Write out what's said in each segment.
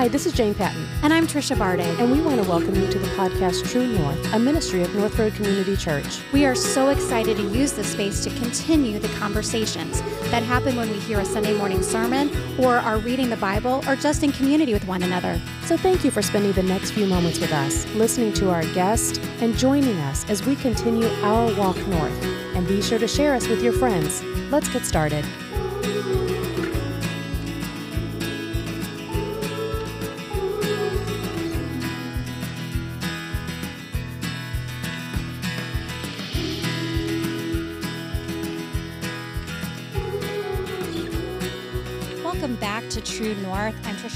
Hi, this is Jayne Patton. And I'm Tricia Bardig. And we want to welcome you to the podcast True North, a ministry of North Road Community Church. We are so excited to use this space to continue the conversations that happen when we hear a Sunday morning sermon or are reading the Bible or just in community with one another. So thank you for spending the next few moments with us, listening to our guest, and joining us as we continue our walk north. And be sure to share us with your friends. Let's get started.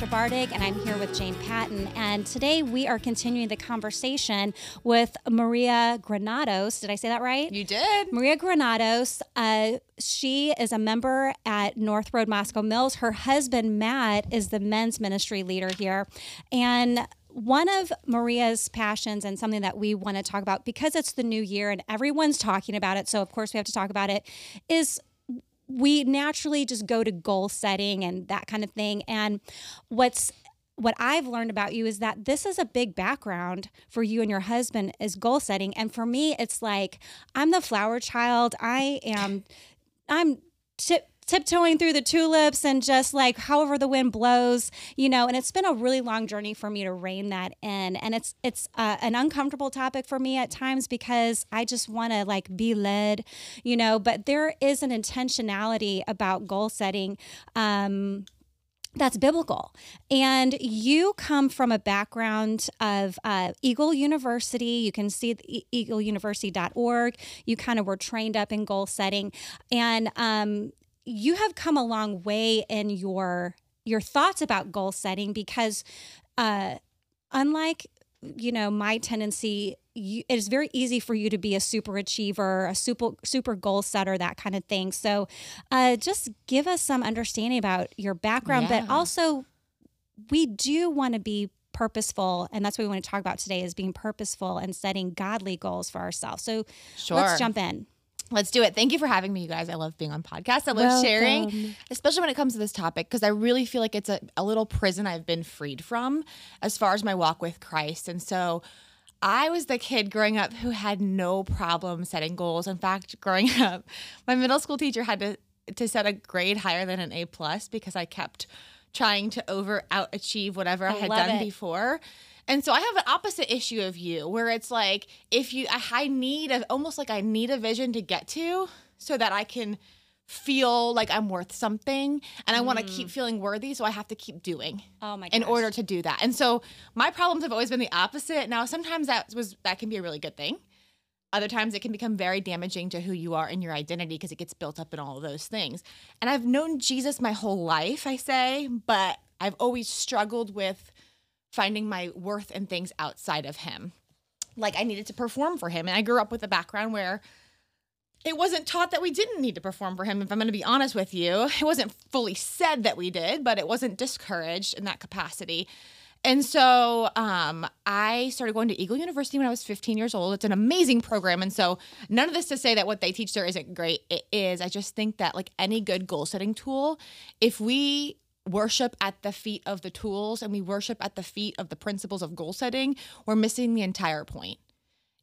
North. Bardig, and I'm here with Jayne Patton. And today we are continuing the conversation with Maria Granados. Did I say that right? You did. Maria Granados. Uh, she is a member at North Road Moscow Mills. Her husband, Matt, is the men's ministry leader here. And one of Maria's passions and something that we want to talk about because it's the new year and everyone's talking about it. So, of course, we have to talk about it is we naturally just go to goal setting and that kind of thing. And what's what I've learned about you is that this is a big background for you and your husband is goal setting. And for me, it's like I'm the flower child. I am I'm tiptoeing through the tulips and just like however the wind blows you know and it's been a really long journey for me to rein that in and it's it's uh, an uncomfortable topic for me at times because i just want to like be led you know but there is an intentionality about goal setting um that's biblical. And you come from a background of uh, Eagle University. You can see eagleuniversity.org. You kind of were trained up in goal setting. And um, you have come a long way in your your thoughts about goal setting because uh, unlike you know my tendency you, it is very easy for you to be a super achiever a super super goal setter that kind of thing so uh, just give us some understanding about your background yeah. but also we do want to be purposeful and that's what we want to talk about today is being purposeful and setting godly goals for ourselves so sure. let's jump in Let's do it. Thank you for having me, you guys. I love being on podcasts. I love Welcome. sharing, especially when it comes to this topic, because I really feel like it's a, a little prison I've been freed from as far as my walk with Christ. And so I was the kid growing up who had no problem setting goals. In fact, growing up, my middle school teacher had to to set a grade higher than an A plus because I kept trying to over out achieve whatever I, I had done it. before. And so I have an opposite issue of you where it's like if you I need a almost like I need a vision to get to so that I can feel like I'm worth something and I want to keep mm. feeling worthy so I have to keep doing. Oh my gosh. In order to do that. And so my problems have always been the opposite. Now sometimes that was that can be a really good thing. Other times it can become very damaging to who you are and your identity because it gets built up in all of those things. And I've known Jesus my whole life, I say, but I've always struggled with finding my worth and things outside of him. Like I needed to perform for him. And I grew up with a background where it wasn't taught that we didn't need to perform for him. If I'm going to be honest with you, it wasn't fully said that we did, but it wasn't discouraged in that capacity. And so um, I started going to Eagle University when I was 15 years old. It's an amazing program. And so none of this to say that what they teach there isn't great. It is. I just think that, like any good goal setting tool, if we worship at the feet of the tools and we worship at the feet of the principles of goal setting, we're missing the entire point.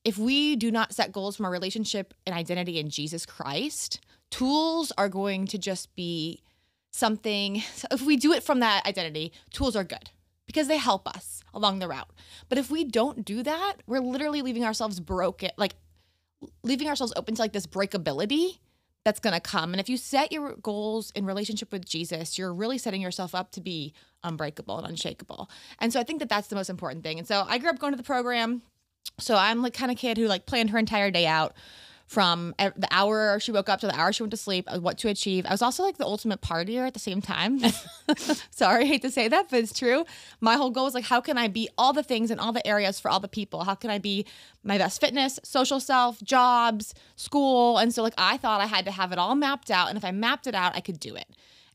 If we do not set goals from our relationship and identity in Jesus Christ, tools are going to just be something. So If we do it from that identity, tools are good because they help us along the route. But if we don't do that, we're literally leaving ourselves broken, like leaving ourselves open to like this breakability that's going to come. And if you set your goals in relationship with Jesus, you're really setting yourself up to be unbreakable and unshakable. And so I think that that's the most important thing. And so I grew up going to the program. So I'm like kind of kid who like planned her entire day out from the hour she woke up to the hour she went to sleep, uh, what to achieve. I was also like the ultimate partier at the same time. Sorry, I hate to say that, but it's true. My whole goal was like, how can I be all the things in all the areas for all the people? How can I be my best fitness, social self, jobs, school? And so, like, I thought I had to have it all mapped out. And if I mapped it out, I could do it.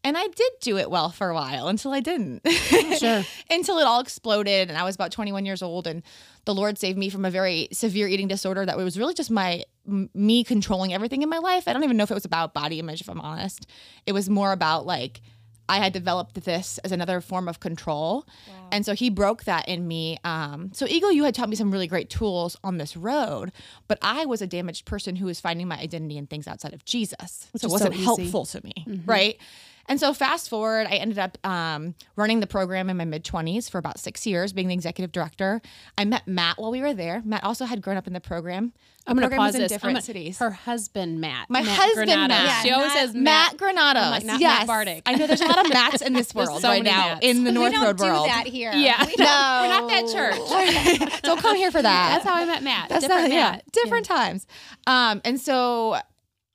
And I did do it well for a while until I didn't. Sure. until it all exploded. And I was about 21 years old. And the Lord saved me from a very severe eating disorder that was really just my me controlling everything in my life. I don't even know if it was about body image, if I'm honest. It was more about like, I had developed this as another form of control. And so he broke that in me. Um, so, Eagle, you had taught me some really great tools on this road, but I was a damaged person who was finding my identity in things outside of Jesus. Which so it wasn't so helpful to me, right? And so, fast forward, I ended up um, running the program in my mid 20s for about six years, being the executive director. I met Matt while we were there. Matt also had grown up in the program. The I'm going to pause in this. Different gonna- cities. Her husband, Matt. My Matt husband, Granados. Matt. She always Matt- says Matt, Matt. Granados. I'm like, not yes. Matt Bardick. I know there's a lot of Matts in this world so right now Matts. in the North we don't Road do world. that here. Yeah. We No, We're not that church. Don't come here for that. That's how I met Matt. That's Different not- yeah, Matt. different times. Um, and so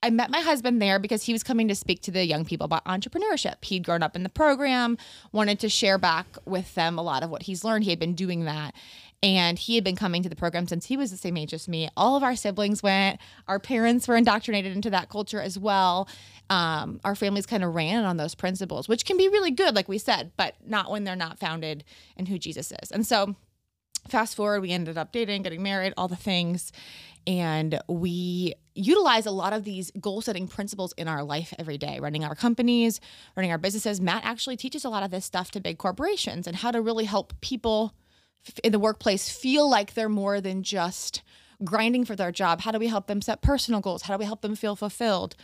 I met my husband there because he was coming to speak to the young people about entrepreneurship. He'd grown up in the program, wanted to share back with them a lot of what he's learned. He had been doing that. And he had been coming to the program since he was the same age as me. All of our siblings went. Our parents were indoctrinated into that culture as well. Um, our families kind of ran on those principles, which can be really good, like we said, but not when they're not founded in who Jesus is. And so fast forward, we ended up dating, getting married, all the things. And we utilize a lot of these goal setting principles in our life every day, running our companies, running our businesses. Matt actually teaches a lot of this stuff to big corporations and how to really help people in the workplace feel like they're more than just grinding for their job. How do we help them set personal goals? How do we help them feel fulfilled?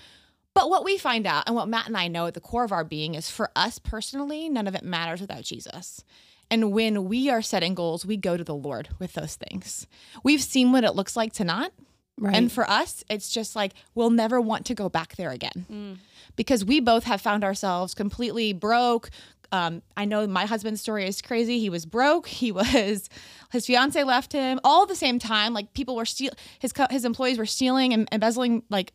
But what we find out and what Matt and I know at the core of our being is for us personally, none of it matters without Jesus. And when we are setting goals, we go to the Lord with those things. We've seen what it looks like to not. Right. And for us, it's just like we'll never want to go back there again because we both have found ourselves completely broke. Um, I know my husband's story is crazy. He was broke. He was his fiance left him all at the same time. Like people were steal his co- his employees were stealing and embezzling like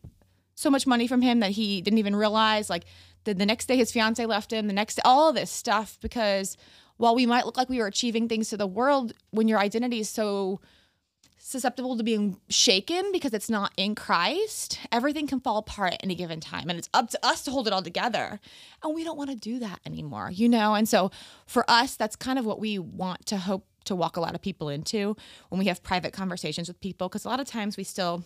so much money from him that he didn't even realize. Like the, the next day, his fiance left him. The next, all of this stuff because while we might look like we were achieving things to the world, when your identity is so susceptible to being shaken because it's not in Christ, everything can fall apart at any given time. And it's up to us to hold it all together. And we don't want to do that anymore, you know? And so for us, that's kind of what we want to hope to walk a lot of people into when we have private conversations with people. Because a lot of times we still,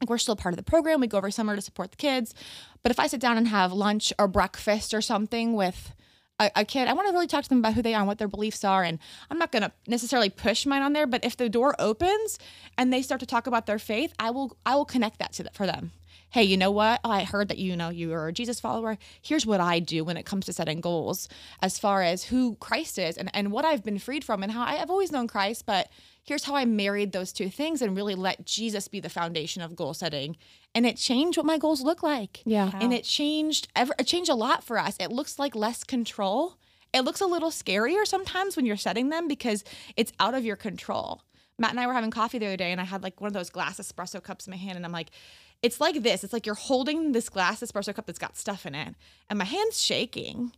like we're still part of the program. We go over summer to support the kids. But if I sit down and have lunch or breakfast or something with a, a kid, I want to really talk to them about who they are and what their beliefs are. And I'm not going to necessarily push mine on there, but if the door opens and they start to talk about their faith, I will I will connect that to the, for them. Hey, you know what? Oh, I heard that you know you are a Jesus follower. Here's what I do when it comes to setting goals, as far as who Christ is and, and what I've been freed from and how I, I've always known Christ, but here's how I married those two things and really let Jesus be the foundation of goal setting. And it changed what my goals look like. Yeah. And it changed ever it changed a lot for us. It looks like less control. It looks a little scarier sometimes when you're setting them because it's out of your control. Matt and I were having coffee the other day and I had like one of those glass espresso cups in my hand and I'm like, it's like this. It's like you're holding this glass espresso cup that's got stuff in it. And my hand's shaking.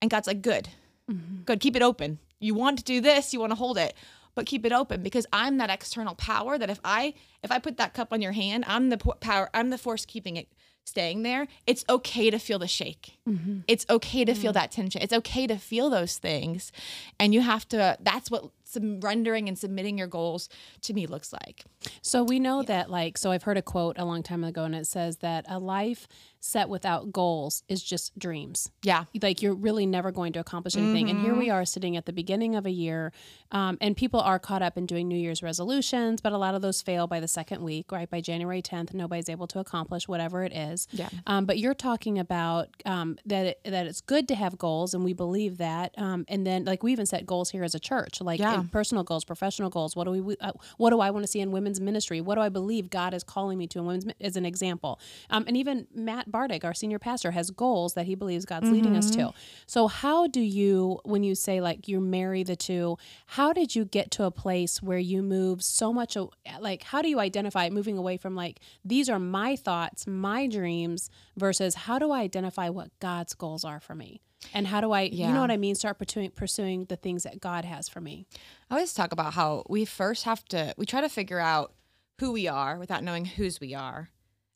And God's like, good. Mm-hmm. Good. Keep it open. You want to do this, you want to hold it but keep it open because I'm that external power that if I if I put that cup on your hand, I'm the power, I'm the force keeping it staying there. It's okay to feel the shake. Mm-hmm. It's okay to feel mm. that tension. It's okay to feel those things. And you have to that's what surrendering and submitting your goals to me looks like. So we know that, like, so I've heard a quote a long time ago, and it says that a life set without goals is just dreams. Yeah. Like you're really never going to accomplish anything. And here we are sitting at the beginning of a year, um, and people are caught up in doing New Year's resolutions, but a lot of those fail by the second week, right? By January 10th, nobody's able to accomplish whatever it is. Yeah. Um, but you're talking about um, that it, that it's good to have goals, and we believe that. Um, and then, like we even set goals here as a church, like Yeah. In personal goals, professional goals. What do we? Uh, what do I want to see in women's ministry? What do I believe God is calling me to in women's as an example? Um, and even Matt Bardick, our senior pastor, has goals that he believes God's leading us to. So how do you, when you say like you marry the two, how did you get to a place where you move so much? Like how do you identify moving away from like these are my thoughts, my dreams, versus how do I identify what God's goals are for me? And how do I, you know what I mean, start pursuing, pursuing the things that God has for me? I always talk about how we first have to we try to figure out who we are without knowing whose we are.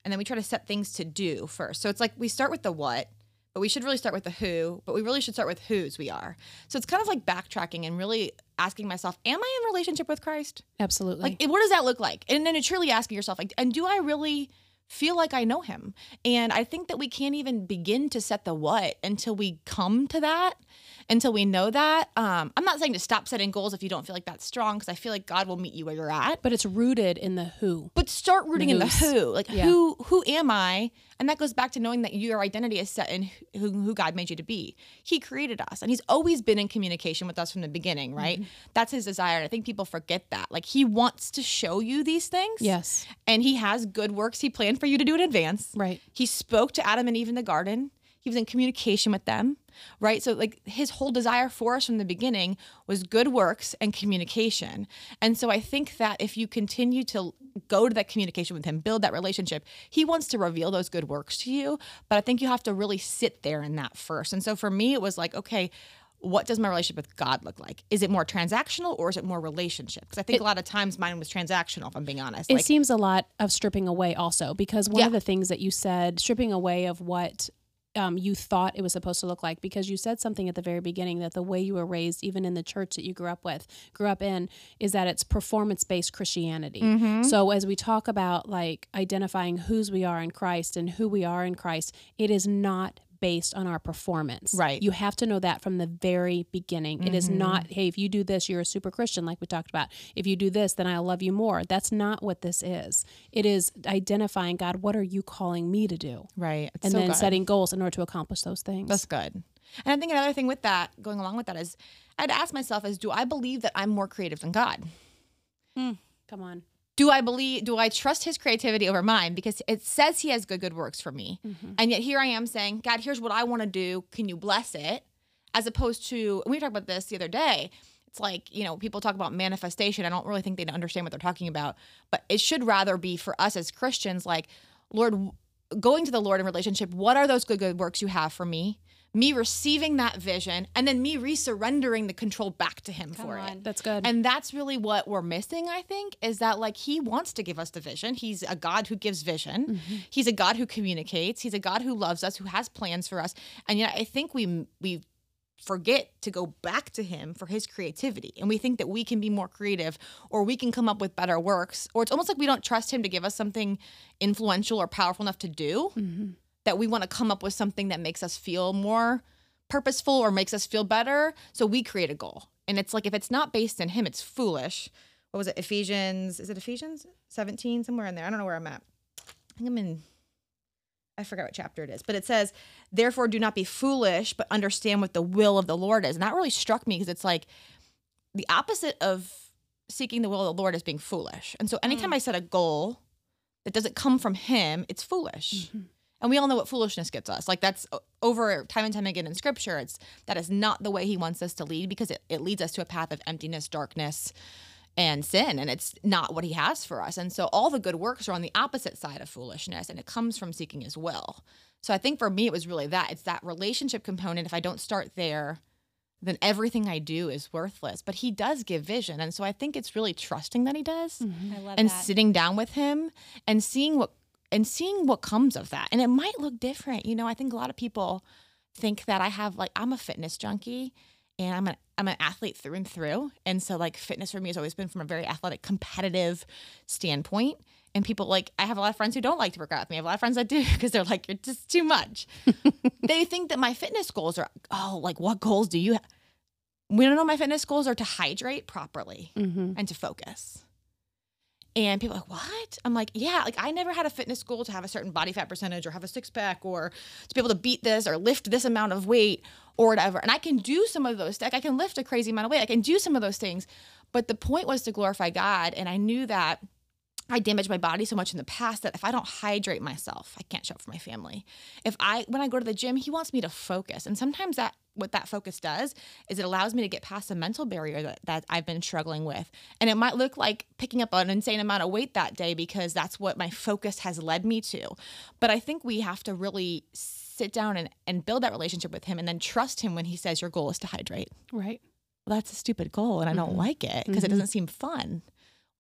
And then we try to set things to do first. So it's like we start with the what, but we should really start with the who, but we really should start with whose we are. So it's kind of like backtracking and really asking myself, am I in relationship with Christ? Absolutely. Like, what does that look like? And then truly asking yourself, like, and do I really feel like I know him. And I think that we can't even begin to set the what until we come to that, until we know that. Um, I'm not saying to stop setting goals if you don't feel like that's strong, because I feel like God will meet you where you're at. But it's rooted in the who. But start rooting in the who. Like Yeah. who who am I? And that goes back to knowing that your identity is set in who, who God made you to be. He created us and he's always been in communication with us from the beginning, right? Mm-hmm. That's his desire. And I think people forget that. Like he wants to show you these things. Yes. And he has good works he planned for you to do in advance. Right. He spoke to Adam and Eve in the garden. He was in communication with them, right? So, like, his whole desire for us from the beginning was good works and communication. And so, I think that if you continue to go to that communication with him, build that relationship, he wants to reveal those good works to you. But I think you have to really sit there in that first. And so, for me, it was like, okay, what does my relationship with God look like? Is it more transactional or is it more relationship? Because I think a lot of times mine was transactional, if I'm being honest. It Like, seems a lot of stripping away also because one of the things that you said, stripping away of what um, you thought it was supposed to look like because you said something at the very beginning that the way you were raised, even in the church that you grew up with, grew up in, is that it's performance based Christianity. Mm-hmm. So as we talk about like identifying whose we are in Christ and who we are in Christ, it is not based on our performance. Right. Mm-hmm. You have to know that from the very beginning. It is not, hey, if you do this, you're a super Christian, like we talked about. If you do this, then I'll love you more. That's not what this is. It is identifying, God, what are you calling me to do? right. It's and so then good. setting goals in order to accomplish those things. That's good. And I think another thing with that, going along with that, is I'd ask myself is do I believe that I'm more creative than God? Come on. Do I believe do I trust his creativity over mine? Because it says he has good good works for me. Mm-hmm. And yet here I am saying, God, here's what I want to do. Can you bless it? As opposed to we talked about this the other day. It's like, you know, people talk about manifestation. I don't really think they understand what they're talking about. But it should rather be for us as Christians, like, Lord, going to the Lord in relationship, what are those good, good works you have for me? Me receiving that vision and then me resurrendering the control back to Him for it. That's good. And that's really what we're missing, I think, is that like he wants to give us the vision. He's a God who gives vision. Mm-hmm. He's a God who communicates. He's a God who loves us, who has plans for us. And yet I think we we forget to go back to him for his creativity. And we think that we can be more creative or we can come up with better works. Or it's almost like we don't trust him to give us something influential or powerful enough to do. That we want to come up with something that makes us feel more purposeful or makes us feel better. So we create a goal. And it's like if it's not based in him, it's foolish. What was it? Ephesians, is it Ephesians 17? Somewhere in there. I don't know where I'm at. I think I'm in I forgot what chapter it is, but it says, Therefore do not be foolish, but understand what the will of the Lord is. And that really struck me because it's like the opposite of seeking the will of the Lord is being foolish. And so anytime mm. I set a goal that doesn't come from him, it's foolish. Mm-hmm. And we all know what foolishness gets us. Like that's over time and time again in scripture. It's that is not the way he wants us to lead because it, it leads us to a path of emptiness, darkness, and sin. And it's not what he has for us. And so all the good works are on the opposite side of foolishness and it comes from seeking his will. So I think for me, it was really that. It's that relationship component. If I don't start there, then everything I do is worthless. But he does give vision. And so I think it's really trusting that he does mm-hmm. I love and that. sitting down with him and seeing what and seeing what comes of that. And it might look different. You know, I think a lot of people think that I have like I'm a fitness junkie and I'm an I'm an athlete through and through. And so like fitness for me has always been from a very athletic, competitive standpoint. And people like I have a lot of friends who don't like to work out with me. I have a lot of friends that do because they're like, you're just too much. they think that my fitness goals are, oh, like what goals do you have? We don't know my fitness goals are to hydrate properly Mm-hmm. and to focus. And people are like, what? I'm like, yeah, like I never had a fitness goal to have a certain body fat percentage or have a six pack or to be able to beat this or lift this amount of weight or whatever. And I can do some of those. Like I can lift a crazy amount of weight. I can do some of those things. But the point was to glorify God. And I knew that I damaged my body so much in the past that if I don't hydrate myself, I can't show up for my family. If I when I go to the gym, he wants me to focus. And sometimes that what that focus does is it allows me to get past a mental barrier that, that I've been struggling with. And it might look like picking up an insane amount of weight that day because that's what my focus has led me to. But I think we have to really sit down and, and build that relationship with him and then trust him when he says your goal is to hydrate Right. well, that's a stupid goal and I don't like it because it Mm-hmm. doesn't seem fun.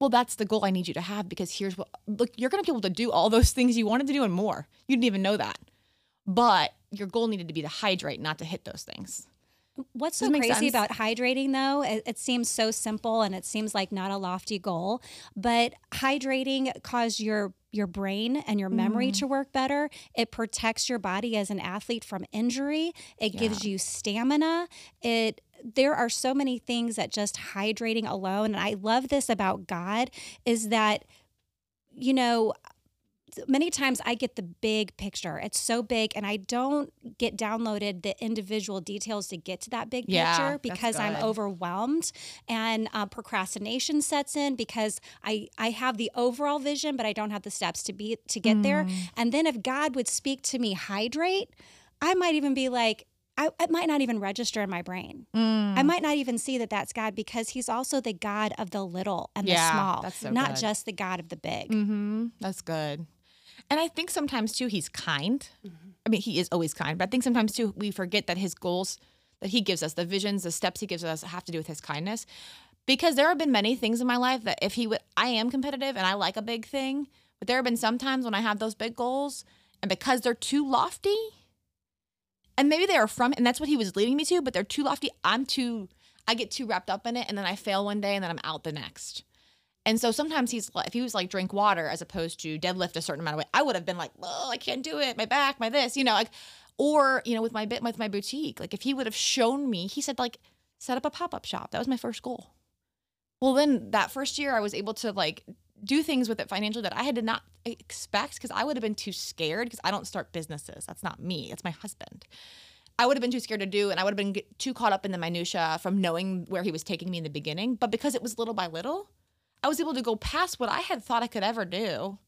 Well, that's the goal I need you to have because here's what look, you're going to be able to do all those things you wanted to do and more. You didn't even know that. But your goal needed to be to hydrate, not to hit those things. What's so crazy sense? about hydrating though? It, it seems so simple and it seems like not a lofty goal, but hydrating causes your your brain and your memory Mm. to work better. It protects your body as an athlete from injury. It gives you stamina. It there are so many things that just hydrating alone and I love this about God is that you know many times I get the big picture. It's so big, and I don't get downloaded the individual details to get to that big Yeah, picture because I'm overwhelmed and uh, procrastination sets in because I I have the overall vision, but I don't have the steps to be to get there. Mm. And then if God would speak to me, hydrate, I might even be like. I, it might not even register in my brain. Mm. I might not even see that that's God because He's also the God of the little and the small, that's so not good. just the God of the big. Mm-hmm. That's good. And I think sometimes too, he's kind. Mm-hmm. I mean, he is always kind, but I think sometimes too, we forget that his goals that he gives us, the visions, the steps he gives us, have to do with his kindness. Because there have been many things in my life that if he would, I am competitive and I like a big thing, but there have been some times when I have those big goals, and because they're too lofty, and maybe they are from, and that's what he was leading me to, but they're too lofty. I'm too, I get too wrapped up in it, and then I fail one day, and then I'm out the next. And so sometimes he's if he was like drink water as opposed to deadlift a certain amount of weight, I would have been like, oh, I can't do it. My back, my this, you know, like, or you know, with my bit with my boutique, like if he would have shown me, he said like set up a pop up shop. That was my first goal. Well, then that first year, I was able to like do things with it financially that I had to not expect because I would have been too scared because I don't start businesses. That's not me. It's my husband. I would have been too scared to do, and I would have been too caught up in the minutia from knowing where he was taking me in the beginning. But because it was little by little, I was able to go past what I had thought I could ever do.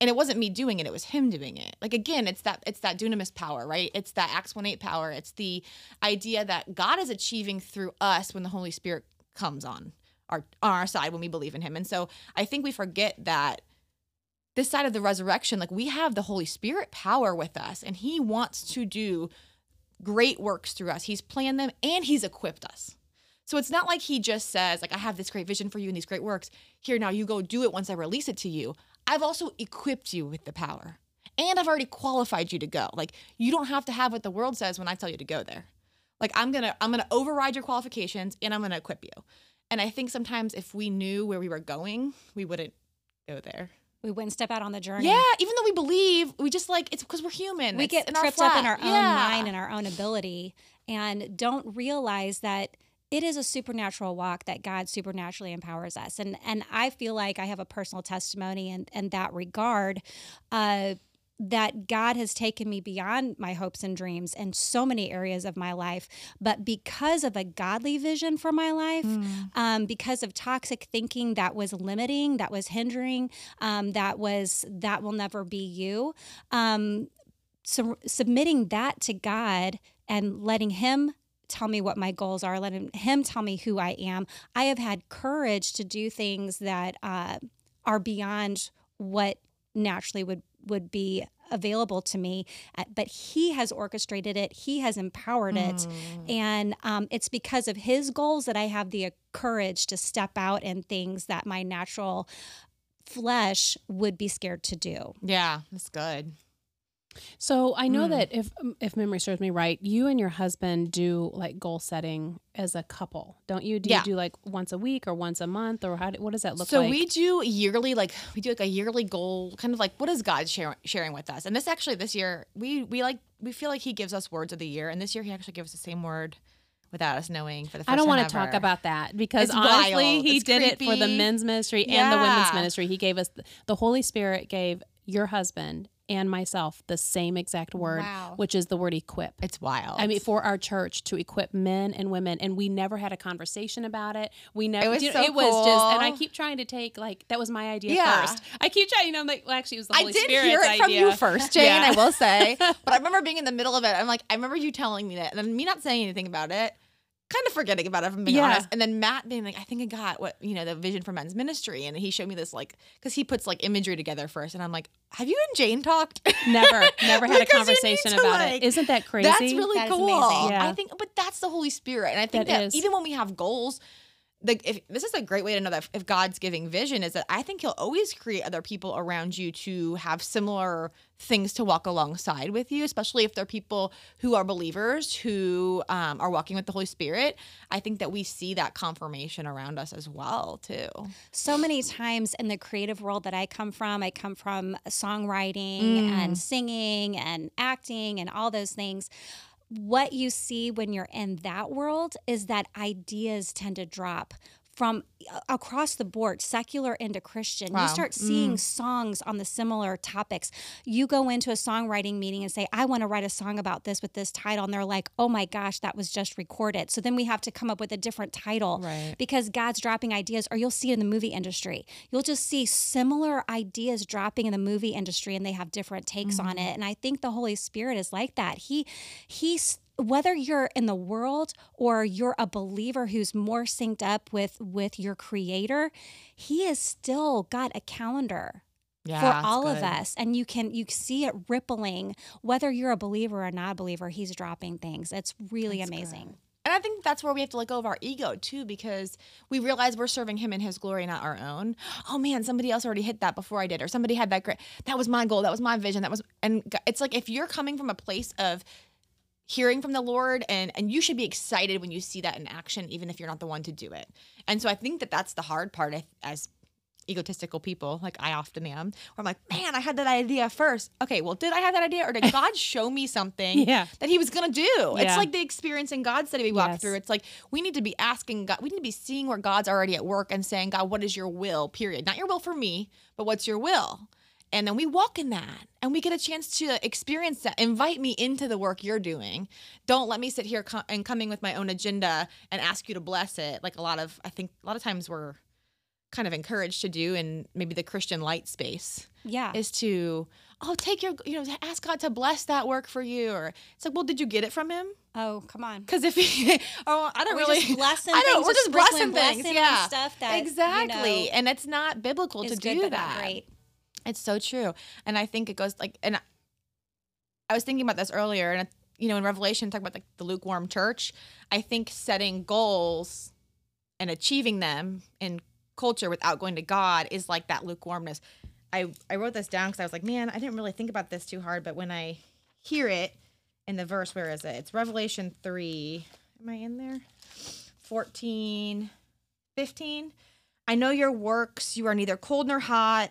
And it wasn't me doing it, it was him doing it. Like again, it's that it's that dunamis power, right? It's that Acts 1 8 power. It's the idea that God is achieving through us when the Holy Spirit comes on our on our side when we believe in him. And so I think we forget that this side of the resurrection, like we have the Holy Spirit power with us, and He wants to do great works through us. He's planned them and He's equipped us. So it's not like He just says, like, I have this great vision for you and these great works. Here, now you go do it once I release it to you. I've also equipped you with the power. And I've already qualified you to go. Like you don't have to have what the world says when I tell you to go there. Like I'm gonna I'm gonna override your qualifications and I'm gonna equip you. And I think sometimes if we knew where we were going, we wouldn't go there. We wouldn't step out on the journey. Yeah, even though we believe, we just like it's because we're human. we It's get tripped up in our own Yeah. mind and our own ability and don't realize that it is a supernatural walk that God supernaturally empowers us. And and I feel like I have a personal testimony in, in that regard. Uh that God has taken me beyond my hopes and dreams in so many areas of my life. But because of a godly vision for my life, um, because of toxic thinking that was limiting, that was hindering, um, that was that will never be you, um, so submitting that to God and letting Him tell me what my goals are, letting Him tell me who I am, I have had courage to do things that uh, are beyond what naturally would would be available to me Uh, but he has orchestrated it. He has empowered it. And um, it's because of his goals that i have the uh, courage to step out in things that my natural flesh would be scared to do. Yeah, that's good. So I know Mm. that if if memory serves me right, you and your husband do like goal setting as a couple, don't you? Do Yeah. you do like once a week or once a month or how? Do, what does that look so like? So we do yearly, like we do like a yearly goal, kind of like what is God share, sharing with us? And this actually this year we we like we feel like He gives us words of the year, and this year He actually gave us the same word without us knowing for the first I don't want to talk about that because It's honestly, wild. he It's did it for the men's ministry and the women's ministry. He gave us the Holy Spirit gave your husband and myself the same exact word, Wow. which is the word equip. It's wild. I mean, for our church to equip men and women, and we never had a conversation about it. We never. It was you know, so it was just, and I keep trying to take like that was my idea Yeah. first. I keep trying, you know, I'm like, well, actually, it was the I Holy did Spirit's hear it from idea. you first, Jayne. Yeah. I will say, but I remember being in the middle of it. I'm like, I remember you telling me that, and then me not saying anything about it, kind of forgetting about it. If I'm being Yeah. honest, and then Matt being like, I think I got what you know the vision for men's ministry, and he showed me this like because he puts like imagery together first, and I'm like, have you and Jayne talked? Never, never had a Because you need conversation about like- it. Isn't that crazy? That's really That is cool. Yeah. I think, but that's the Holy Spirit, and I think That that, is. even when we have goals, the if this is a great way to know that if, God's giving vision is that I think He'll always create other people around you to have similar things to walk alongside with you, especially if they're people who are believers who um, are walking with the Holy Spirit. I think that we see that confirmation around us as well too. so many times in the creative world that I come from, I come from songwriting and singing and acting and all those things. What you see when you're in that world is that ideas tend to drop from uh, across the board, secular into Christian. Wow. You start seeing songs on the similar topics. You go into a songwriting meeting and say, I want to write a song about this with this title. And they're like, oh my gosh, that was just recorded. So then we have to come up with a different title Right. because God's dropping ideas, or you'll see it in the movie industry. You'll just see similar ideas dropping in the movie industry and they have different takes on it. And I think the Holy Spirit is like that. He, he's, whether you're in the world or you're a believer who's more synced up with with your creator he has still got a calendar Yeah, for that's all of us and you can you see it rippling whether you're a believer or not a believer he's dropping things it's really amazing And I think that's where we have to let go of our ego too, because we realize we're serving Him in His glory, not our own. Oh man, somebody else already hit that before I did, or somebody had that great. That was my goal. That was my vision. That was, and it's like if you're coming from a place of hearing from the Lord, and and you should be excited when you see that in action, even if you're not the one to do it. And so I think that that's the hard part as egotistical people, like I often am, where I'm like, man, I had that idea first. Okay, well, did I have that idea, or did God show me something Yeah. that He was gonna do? It's like the Experiencing God study we walk Yes. through. It's like we need to be asking God, we need to be seeing where God's already at work and saying, God, what is your will? Period. Not your will for me, but what's your will? And then we walk in that and we get a chance to experience that. Invite me into the work you're doing. Don't let me sit here and coming with my own agenda and ask you to bless it. Like a lot of, I think a lot of times we're kind of encouraged to do in maybe the Christian light space yeah is to, oh, take your, you know, ask God to bless that work for you. Or it's like, well, did you get it from him? oh come on Because if he, oh, I don't We're really, just blessing I know things, we're just blessing things, blessing yeah, stuff that, you exactly, know, and it's not biblical to do that. great It's so true, and I think it goes like, and I was thinking about this earlier, and you know, in Revelation, talk about like the lukewarm church. I think setting goals and achieving them in culture without going to God is like that lukewarmness. I I wrote this down because I was like, man, I didn't really think about this too hard, but when I hear it in the verse, where is it? It's Revelation three. Am I in there? 14, 15. I know your works. You are neither cold nor hot.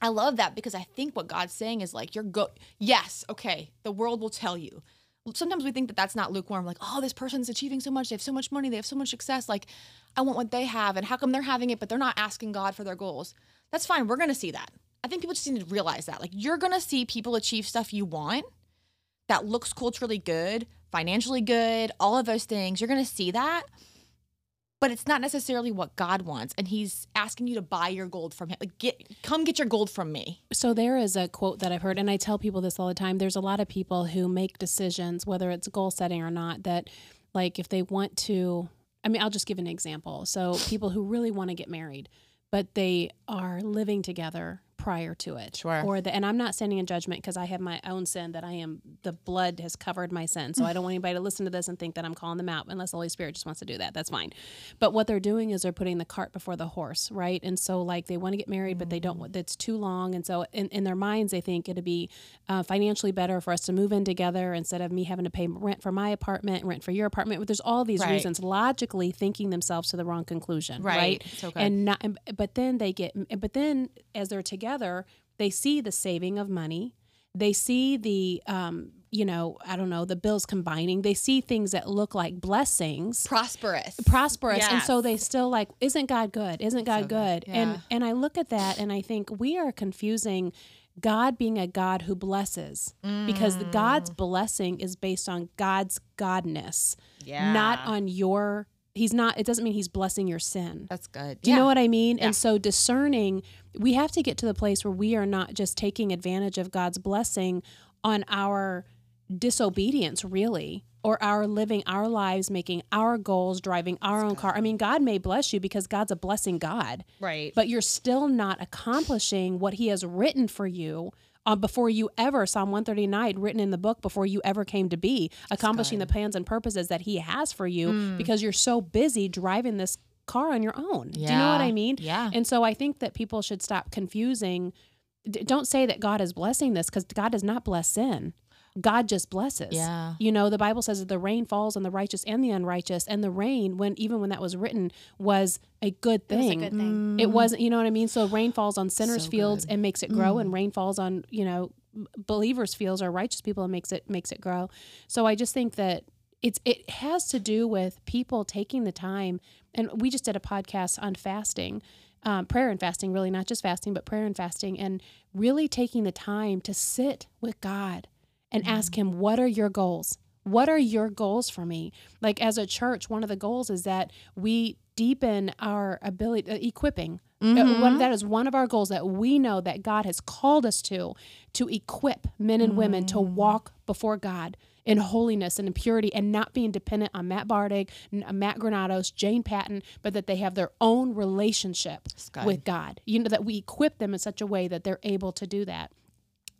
I love that because I think what God's saying is like, you're go, yes, okay, the world will tell you. Sometimes we think that that's not lukewarm, like, oh, this person's achieving so much, they have so much money, they have so much success. Like, I want what they have, and how come they're having it, but they're not asking God for their goals? That's fine. We're gonna see that. I think people just need to realize that. Like, you're gonna see people achieve stuff you want that looks culturally good, financially good, all of those things. You're gonna see that but it's not necessarily what God wants, and He's asking you to buy your gold from Him. Like, get, come get your gold from me. So there is a quote that I've heard, and I tell people this all the time. There's a lot of people who make decisions, whether it's goal setting or not, that like if they want to, I mean, I'll just give an example. So people who really want to get married, but they are living together prior to it. Sure. Or the, and I'm not standing in judgment because I have my own sin that I am, the blood has covered my sin. So I don't want anybody to listen to this and think that I'm calling them out unless the Holy Spirit just wants to do that. That's fine. But what they're doing is they're putting the cart before the horse, right? And so like they want to get married, but they don't, want that's too long. And so in, in their minds, they think it'd be uh, financially better for us to move in together instead of me having to pay rent for my apartment, rent for your apartment. But there's all these Right. reasons logically thinking themselves to the wrong conclusion, Right. right? It's okay. And not, and- but then they get, but then as they're together, they see the saving of money. They see the, um, you know, I don't know, the bills combining. They see things that look like blessings Prosperous. prosperous and so they still like isn't god good isn't god So good, good. and Yeah. and i look at that and i think we are confusing god being a god who blesses because god's Mm. blessing is based on god's godness Yeah. not on your he's not it doesn't mean he's blessing your sin. That's good. Do you know what I mean? Yeah. And so discerning, we have to get to the place where we are not just taking advantage of God's blessing on our disobedience, really, or our living our lives, making our goals, driving our own car. I mean, God may bless you because God's a blessing God, Right. but you're still not accomplishing what He has written for you. Uh, before you ever Psalm 139 written in the book before you ever came to be accomplishing the plans and purposes that he has for you Mm. because you're so busy driving this car on your own. Do you know what I mean? Yeah. And so I think that people should stop confusing. d- Don't say that God is blessing this because God does not bless sin. God just blesses. Yeah. You know, the Bible says that the rain falls on the righteous and the unrighteous, and the rain, when even when that was written, was a good It was thing. a good thing. Mm. It wasn't, you know what I mean? So rain falls on sinners' So fields good. and makes it grow, and mm. rain falls on, you know, believers' fields or righteous people and makes it makes it grow. So I just think that it's it has to do with people taking the time, and we just did a podcast on fasting. Um, prayer and fasting, really, not just fasting, but prayer and fasting, and really taking the time to sit with God and ask Him, What are your goals? What are your goals for me? Like as a church, one of the goals is that we deepen our ability, uh, equipping. Uh, one, that is one of our goals that we know that God has called us to, to equip men and women to walk before God in holiness and in purity and not being dependent on Matt Bardig, uh, Matt Granados, Jayne Patton, but that they have their own relationship good. with God. You know, that we equip them in such a way that they're able to do that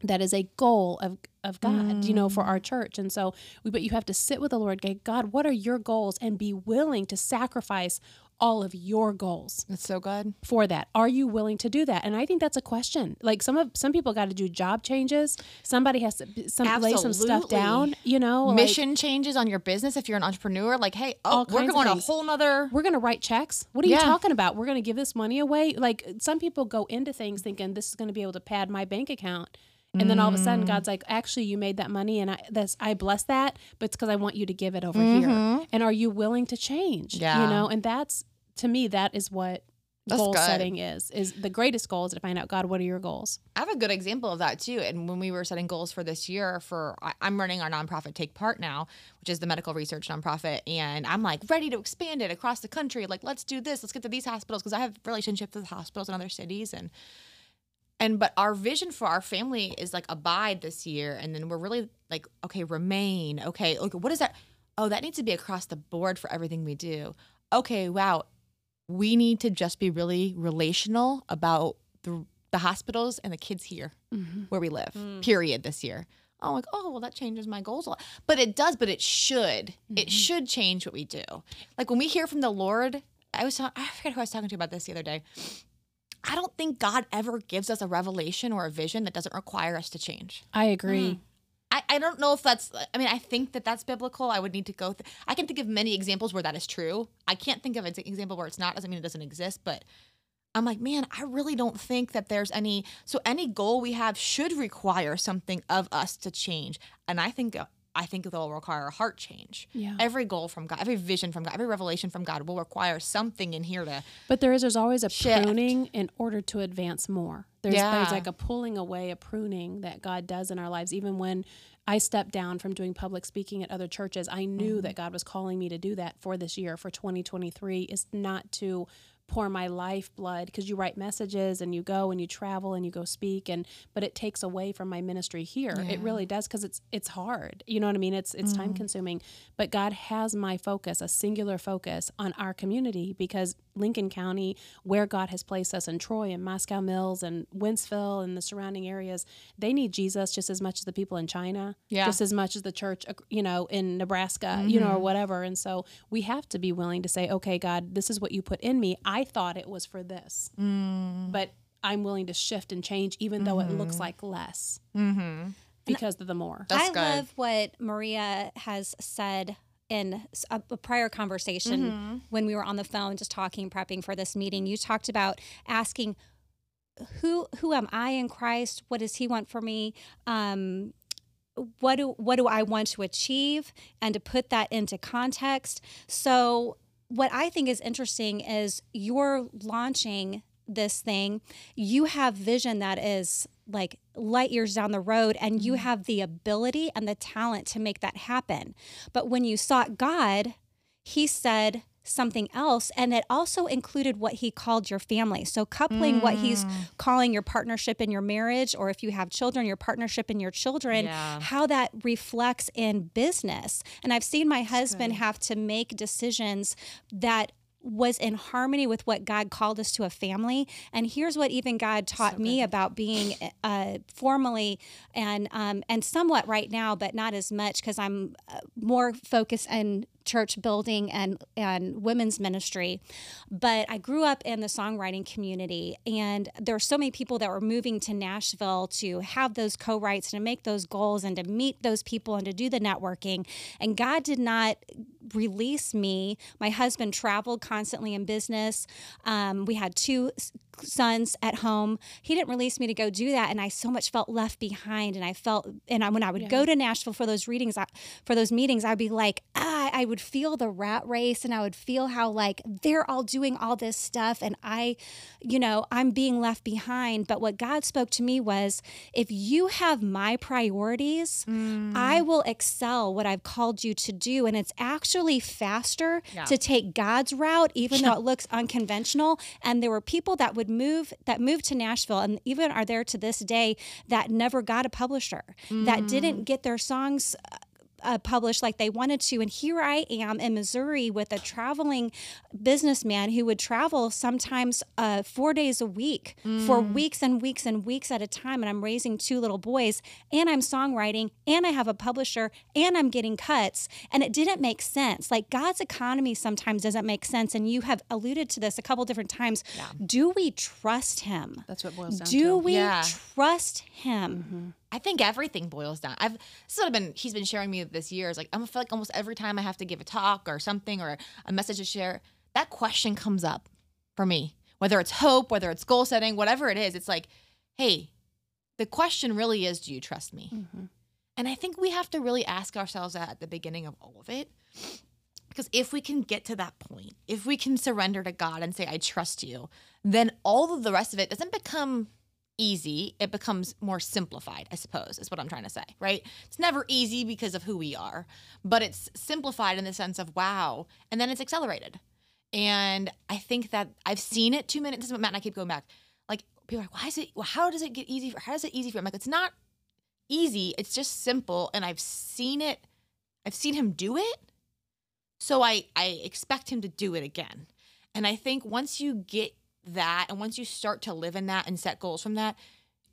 that is a goal of of God, you know, for our church. And so, we, but you have to sit with the Lord, go, God, what are your goals, and be willing to sacrifice all of your goals That's so good. for that. Are you willing to do that? And I think that's a question. Like some of some people got to do job changes. Somebody has to some lay some stuff down. You know, like, Mission changes on your business if you're an entrepreneur. Like, hey, oh, we're going a whole nother We're gonna write checks. What are you talking about? We're going to give this money away. Like some people go into things thinking this is going to be able to pad my bank account. And then all of a Mm. sudden God's like, actually you made that money and I this I bless that, but it's because I want you to give it over here. And are you willing to change? Mm-hmm. Yeah. You know, and that's to me, that is what That's goal good. setting is. Is the greatest goal is to find out, God, what are your goals? I have a good example of that too. And when we were setting goals for this year, for I'm running our nonprofit Take Part now, which is the medical research nonprofit, and I'm like ready to expand it across the country. Like, let's do this. Let's get to these hospitals because I have relationships with hospitals in other cities, and and but our vision for our family is like abide this year, and then we're really like okay, remain. Okay, okay, what is that? Oh, that needs to be across the board for everything we do. Okay, wow, we need to just be really relational about the the hospitals and the kids here mm-hmm. where we live. Mm. Period. This year. Oh, like oh well, that changes my goals a lot, but it does. But it should. It mm-hmm. should change what we do. Like when we hear from the Lord. I was ta- I forget who I was talking to about this the other day. I don't think God ever gives us a revelation or a vision that doesn't require us to change. I agree. Hmm. I, I don't know if that's I mean I think that that's biblical. I would need to go th- I can think of many examples where that is true. I can't think of an example where it's not doesn't mean it doesn't exist, but I'm like, man, I really don't think that there's any so any goal we have should require something of us to change. And I think uh, I think they'll require a heart change. Yeah. Every goal from God, every vision from God, every revelation from God will require something in here to But there is there's always a Shift. pruning in order to advance more. There's Yeah. there's like a pulling away, a pruning that God does in our lives. Even when I stepped down from doing public speaking at other churches, I knew Mm-hmm. that God was calling me to do that for this year, for 2023, is not to pour my life blood because you write messages and you go and you travel and you go speak and but it takes away from my ministry here. It really does because it's it's hard. You know what i mean? It's it's Mm-hmm. time consuming. But god has my focus a singular focus on our community because lincoln county where god has placed us in troy and moscow mills and Wentzville and the surrounding areas they need jesus just as much as the people in china Yeah. just as much as the church you know in nebraska you know or mm-hmm. whatever. And so we have to be willing to say okay god this is what you put in me. I thought it was for this mm. but i'm willing to shift and change even though it looks mm-hmm. like less mm-hmm. because of the more. That's I good. love what Maria has said in a prior conversation Mm-hmm. when we were on the phone just talking prepping for this meeting. You talked about asking who who am I in Christ? What does he want for me? Um what do what do I want to achieve? And to put that into context. So what I think is interesting is you're launching this thing you have vision that is like light years down the road and you have the ability and the talent to make that happen. But when you sought God he said something else and it also included what he called your family. So coupling what he's Mm. calling your partnership in your marriage or if you have children your partnership in your children Yeah. how that reflects in business. And i've seen my husband have to make decisions that was in harmony with what God called us to a family. And here's what even God taught me about being uh, formally and um, and somewhat right now, but not as much because I'm uh, more focused in church building and and women's ministry. But I grew up in the songwriting community, and there are so many people that were moving to Nashville to have those co-writes and to make those goals and to meet those people and to do the networking. And God did not release me. My husband traveled constantly in business. Um, we had two sons at home. He didn't release me to go do that, and I so much felt left behind. And I felt, and I, when I would go to Nashville for those readings, I, for those meetings, I'd be like, ah, I would feel the rat race, and I would feel how like they're all doing all this stuff, and I, you know, I'm being left behind. But what God spoke to me was, if you have my priorities, mm. I will excel what I've called you to do, and it's actually faster to take God's route, even though it looks unconventional. And there were people that would move that moved to Nashville, and even are there to this day that never got a publisher, that mm. didn't get their songs uh, uh, published like they wanted to. And here I am in Missouri with a traveling businessman who would travel sometimes uh, four days a week for weeks and weeks and weeks at a time. And I'm raising two little boys, and I'm songwriting, and I have a publisher, and I'm getting cuts. And it didn't make sense. Like God's economy sometimes doesn't make sense. And you have alluded to this a couple different times. Do we trust Him? That's what boils down to Do to. we Yeah. trust Him? I think everything boils down. I've sort of been he's been sharing me this year. Is like I feel like almost every time I have to give a talk or something or a message to share, that question comes up for me. Whether it's hope, whether it's goal setting, whatever it is, it's like, hey, the question really is, do you trust me? Mm-hmm. And I think we have to really ask ourselves that at the beginning of all of it. Because if we can get to that point, if we can surrender to God and say, I trust you, then all of the rest of it doesn't become easy. It becomes more simplified, I suppose, is what I'm trying to say, right? It's never easy because of who we are, but it's simplified in the sense of wow. And then it's accelerated. And I think that I've seen it two minutes. Matt and I keep going back. Like people are like, why is it, well, how does it get easy? For, how does it easy for him? I'm like, it's not easy. It's just simple. And I've seen it. I've seen him do it. So I, I expect him to do it again. And I think once you get that and once you start to live in that and set goals from that,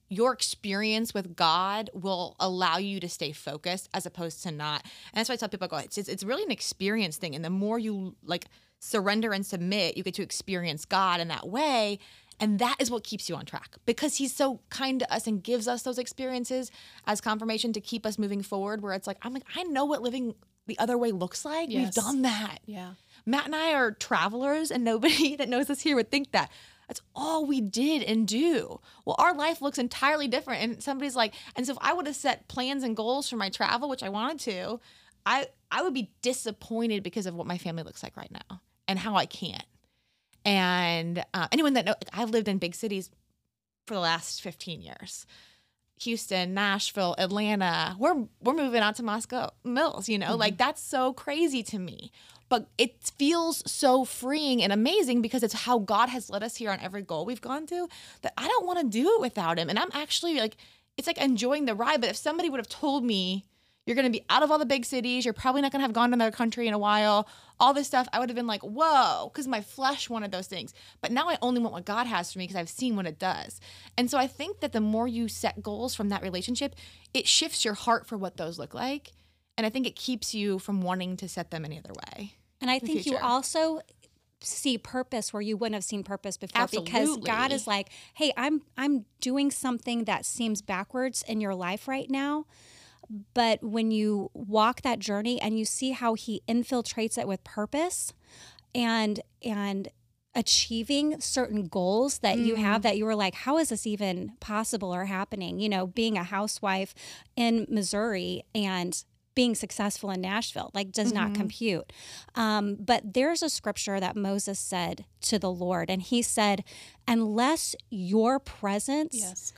your experience with God will allow you to stay focused as opposed to not. And that's why I tell people, I go, it's, it's, it's really an experience thing. And the more you like surrender and submit, you get to experience God in that way. And that is what keeps you on track because he's so kind to us and gives us those experiences as confirmation to keep us moving forward. Where it's like, I'm like, I know what living the other way looks like. Yes. We've done that. Yeah. Matt and I are travelers, and nobody that knows us here would think that. That's all we did and do. Well, our life looks entirely different. And somebody's like, and so if I would have set plans and goals for my travel, which I wanted to, I I would be disappointed because of what my family looks like right now and how I can't. And uh, anyone that know, I've lived in big cities for the last 15 years. Houston, Nashville, Atlanta. We're we're moving out to Moscow Mills, you know? Like that's so crazy to me. But it feels so freeing and amazing because it's how God has led us here on every goal we've gone to that I don't want to do it without him. And I'm actually like it's like enjoying the ride, but if somebody would have told me you're going to be out of all the big cities, you're probably not going to have gone to another country in a while, all this stuff, I would have been like, "Whoa," cuz my flesh wanted those things. But now I only want what God has for me because I've seen what it does. And so I think that the more you set goals from that relationship, it shifts your heart for what those look like. And I think it keeps you from wanting to set them any other way. And I think you also see purpose where you wouldn't have seen purpose before because God is like, "Hey, I'm I'm doing something that seems backwards in your life right now." But when you walk that journey and you see how he infiltrates it with purpose and and achieving certain goals that you have that you were like how is this even possible or happening? You know being a housewife in missouri and being successful in nashville like does not compute um, but there's a scripture that moses said to the lord and he said unless your presence Yes.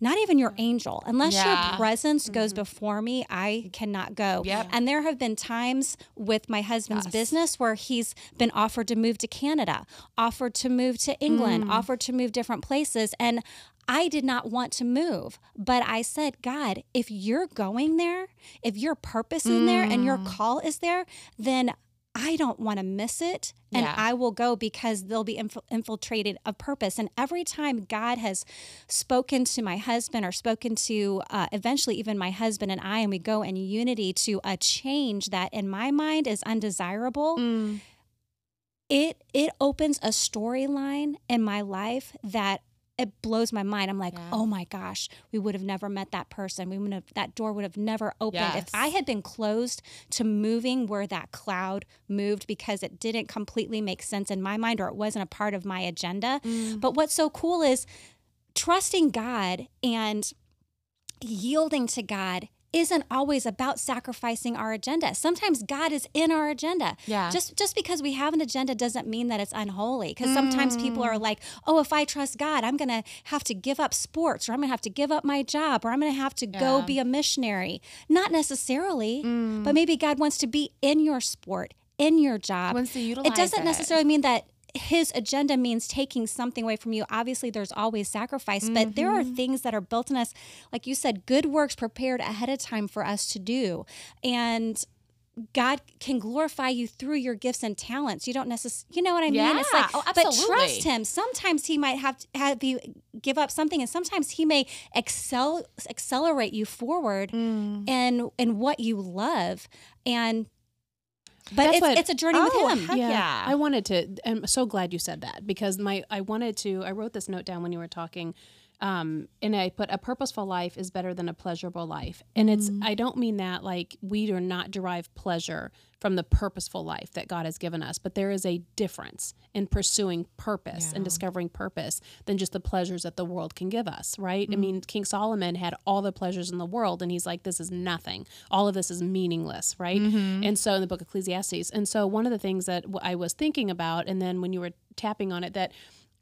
Not even your angel. Unless Yeah. your presence goes before me, I cannot go. Yep. And there have been times with my husband's business where he's been offered to move to Canada, offered to move to England, Mm. offered to move different places. And I did not want to move, but I said, God, if you're going there, if your purpose is there and your Mm. call is there, then I don't want to miss it. And Yeah. I will go because they'll be inf- infiltrated of purpose. And every time God has spoken to my husband or spoken to uh, eventually even my husband and I, and we go in unity to a change that in my mind is undesirable, Mm. it it opens a storyline in my life that it blows my mind. I'm like, Yeah. oh my gosh, we would have never met that person. We would have that door would have never opened if I had been closed to moving where that cloud moved because it didn't completely make sense in my mind or it wasn't a part of my agenda. Mm. But what's so cool is trusting God and yielding to God isn't always about sacrificing our agenda. Sometimes God is in our agenda. Yeah. Just just because we have an agenda doesn't mean that it's unholy. Because sometimes people are mm. like, "Oh, if I trust God, I'm going to have to give up sports, or I'm going to have to give up my job, or I'm going to have to go be a missionary." Not necessarily, but mm. maybe God wants to be in your sport, in your job. Wants to utilize it doesn't it. necessarily mean that his agenda means taking something away from you. Obviously, there's always sacrifice, but there are things that are built in us, like you said, good works prepared ahead of time for us to do. And God can glorify you through your gifts and talents. You don't necessarily, you know what I mean? It's like, Oh, but trust. Him. Sometimes He might have have you give up something, and sometimes He may excel accelerate you forward Mm. in in what you love. And but That's it's what- it's a journey Oh, with Him. heck yeah. I wanted to. I'm so glad you said that because my I wanted to. I wrote this note down when you were talking, um, and I put a purposeful life is better than a pleasurable life, and it's. Mm. I don't mean that like we do not derive pleasure from the purposeful life that God has given us, but there is a difference in pursuing purpose and discovering purpose than just the pleasures that the world can give us. Right? I mm. mean, King Solomon had all the pleasures in the world, and he's like, "This is nothing. All of this is meaningless." Right? Mm-hmm. And so in the book of Ecclesiastes, and so one of the things that I was thinking about, and then when you were tapping on it, that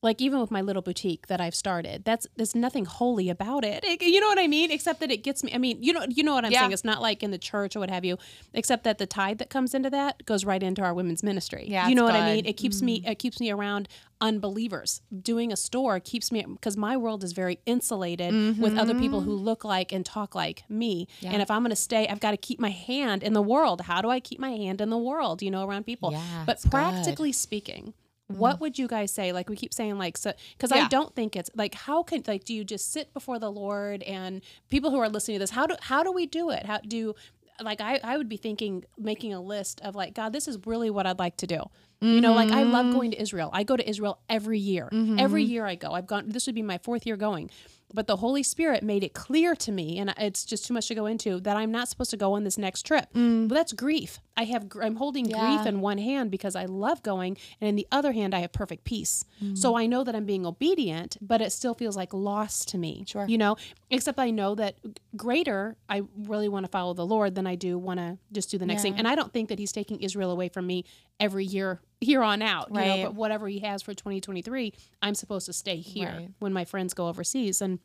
like even with my little boutique that I've started, that's there's nothing holy about it. It- You know what I mean? Except that it gets me. I mean, you know, you know what I'm Yeah. saying. It's not like in the church or what have you. Except that the tithe that comes into that goes right into our women's ministry. Yeah, you know what I mean. good. Mm-hmm. It keeps me. It keeps me around unbelievers. Doing a store keeps me because my world is very insulated with other people Mm-hmm. who look like and talk like me. And if I'm going to stay, I've got to keep my hand in the world. How do I keep my hand in the world? You know, around people. Yeah, but it's good. practically speaking what mm. would you guys say? Like we keep saying like so because i don't think it's like how can like do you just sit before the lord and people who are listening to this how do how do we do it? How do like i i would be thinking making a list of like god this is really what i'd like to do. You know like i love mm-hmm. going to israel. I go to israel every year. Every mm-hmm. year i go. I've gone this would be my fourth year going but the holy spirit made it clear to me and it's just too much to go into that i'm not supposed to go on this next trip. Mm. But that's grief. I have I'm holding grief in one hand because i love going and in the other hand i have perfect peace. Mm. So i know that i'm being obedient but it still feels like loss to me Sure. you know? Except i know that greater i really want to follow the lord than i do want to just do the next thing. And i don't think that he's taking israel away from me every year here on out you know Right. but whatever he has for 2023 i'm supposed to stay here Right. when my friends go overseas and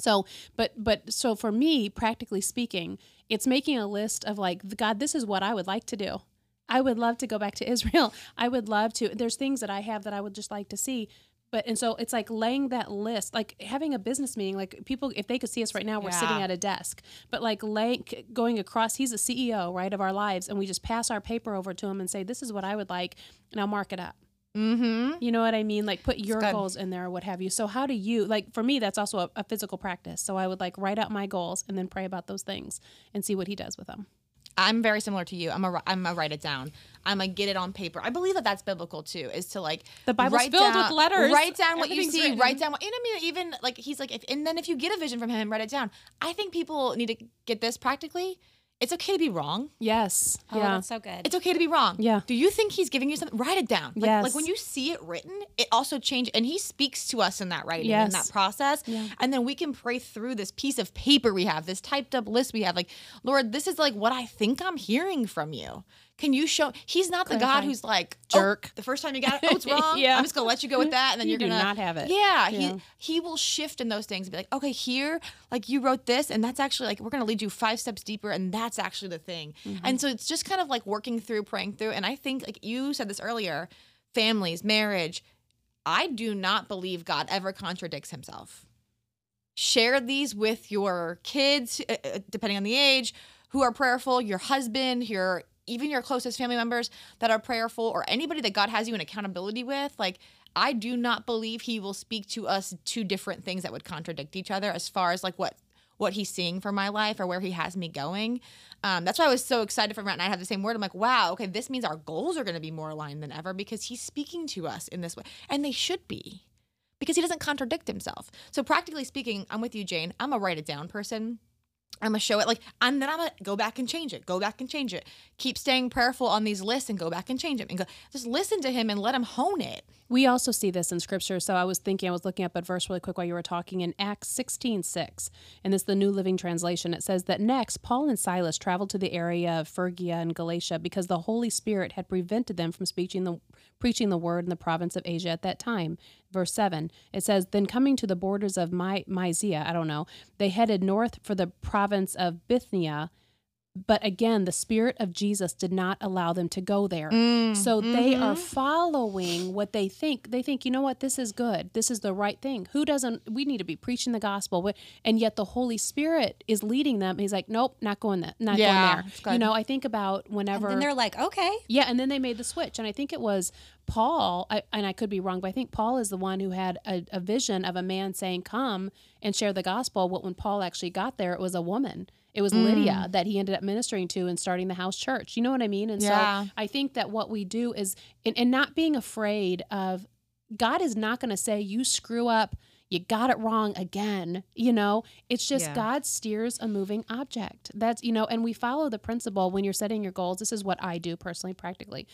so, but but so for me, practically speaking, it's making a list of like, God, this is what I would like to do. I would love to go back to Israel. I would love to. There's things that I have that I would just like to see. But and so it's like laying that list, like having a business meeting. Like people, if they could see us right now, we're sitting at a desk. But like laying, going across, he's a CEO, right, of our lives, and we just pass our paper over to him and say, "This is what I would like," and I'll mark it up. Mm-hmm. You know what I mean? Like put your goals in there or what have you. So how do you like for me that's also a, a physical practice. So I would like write out my goals and then pray about those things and see what he does with them. I'm very similar to you. I'm a I'm a write it down. I'm a get it on paper. I believe that that's biblical too. Is to like The Bible's write filled with letters. Write down what you see. written. Write down what. And I mean, even like he's like, if, and then if you get a vision from him, write it down. I think people need to get this practically. It's okay to be wrong. Yes. Oh, yeah. that's so good. It's okay to be wrong. Yeah. Do you think he's giving you something? Write it down. Like, Yes. like when you see it written, it also changes, and he speaks to us in that writing, in that process, and then we can pray through this piece of paper we have, this typed up list we have. Like, Lord, this is like what I think I'm hearing from you. Can you show? He's not the God who's like Jerk. "Oh, the first time you got it, oh, it's wrong. Yeah. I'm just gonna let you go with that, and then You are do gonna not have it. Yeah, Yeah. he he will shift in those things and be like, okay, here, like you wrote this, and that's actually like we're gonna lead you five steps deeper, and that's actually the thing. Mm-hmm. And so it's just kind of like working through, praying through. And I think like you said this earlier, families, marriage. I do not believe God ever contradicts himself share these with your kids uh, uh, depending on the age who are prayerful your husband your even your closest family members that are prayerful or anybody that god has you in accountability with like i do not believe he will speak to us two different things that would contradict each other as far as like what what he's seeing for my life or where he has me going um, that's why i was so excited for matt and i have the same word i'm like wow okay this means our goals are going to be more aligned than ever because he's speaking to us in this way and they should be because he doesn't contradict himself. So practically speaking, I'm with you, Jayne. I'm a write it down person. I'm gonna show it like, and then I'm gonna go back and change it. Go back and change it. Keep staying prayerful on these lists and go back and change them and go. Just listen to him and let him hone it. We also see this in scripture. So I was thinking, I was looking up at verse really quick while you were talking in Acts 16 6. And this is the New Living Translation. It says that next, Paul and Silas traveled to the area of Phrygia and Galatia because the Holy Spirit had prevented them from speaking the, preaching the word in the province of Asia at that time. Verse 7, it says, Then coming to the borders of My- Mysia, I don't know, they headed north for the province of Bithynia. But again, the Spirit of Jesus did not allow them to go there. so they are following what they think. They think, you know what, this is good. This is the right thing. Who doesn't, we need to be preaching the gospel. And yet the Holy Spirit is leading them. He's like, nope, not going there. Not Yeah, going there. You know, I think about whenever. And they're like, okay. Yeah, and then they made the switch, and I think it was Paul. I, and I could be wrong, but I think Paul is the one who had a, a vision of a man saying, "Come and share the gospel." But when Paul actually got there, it was a woman. It was Lydia Mm. that he ended up ministering to and starting the house church. You know what I mean? And Yeah. so I think that what we do is, and, and not being afraid of, God is not going to say you screw up. You got it wrong again. You know, it's just Yeah. God steers a moving object. That's, you know, and we follow the principle when you're setting your goals. This is what I do personally, practically,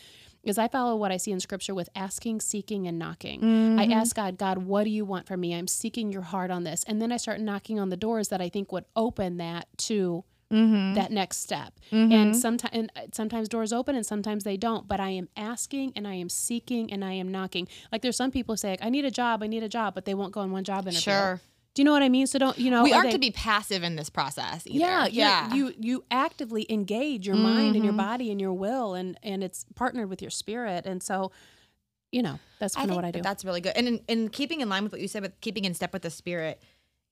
is I follow what I see in scripture with asking, seeking, and knocking. I mm-hmm. ask God, God, what do you want from me? I'm seeking your heart on this. And then I start knocking on the doors that I think would open that to mm-hmm. that next step. And mm-hmm. sometimes and uh, sometimes doors open and sometimes they don't. But I am asking and I am seeking and I am knocking. Like there's some people who say, like, I need a job, I need a job, but they won't go on one job interview. Sure. Do you know what I mean? So don't you know? we aren't they- to be passive in this process. Either. yeah, yeah. You you actively engage your mind and your Mm-hmm. body and your will, and and it's partnered with your spirit, and so, you know, that's kind of what I do. That's really good. And in, in keeping in line with what you said, with keeping in step with the spirit,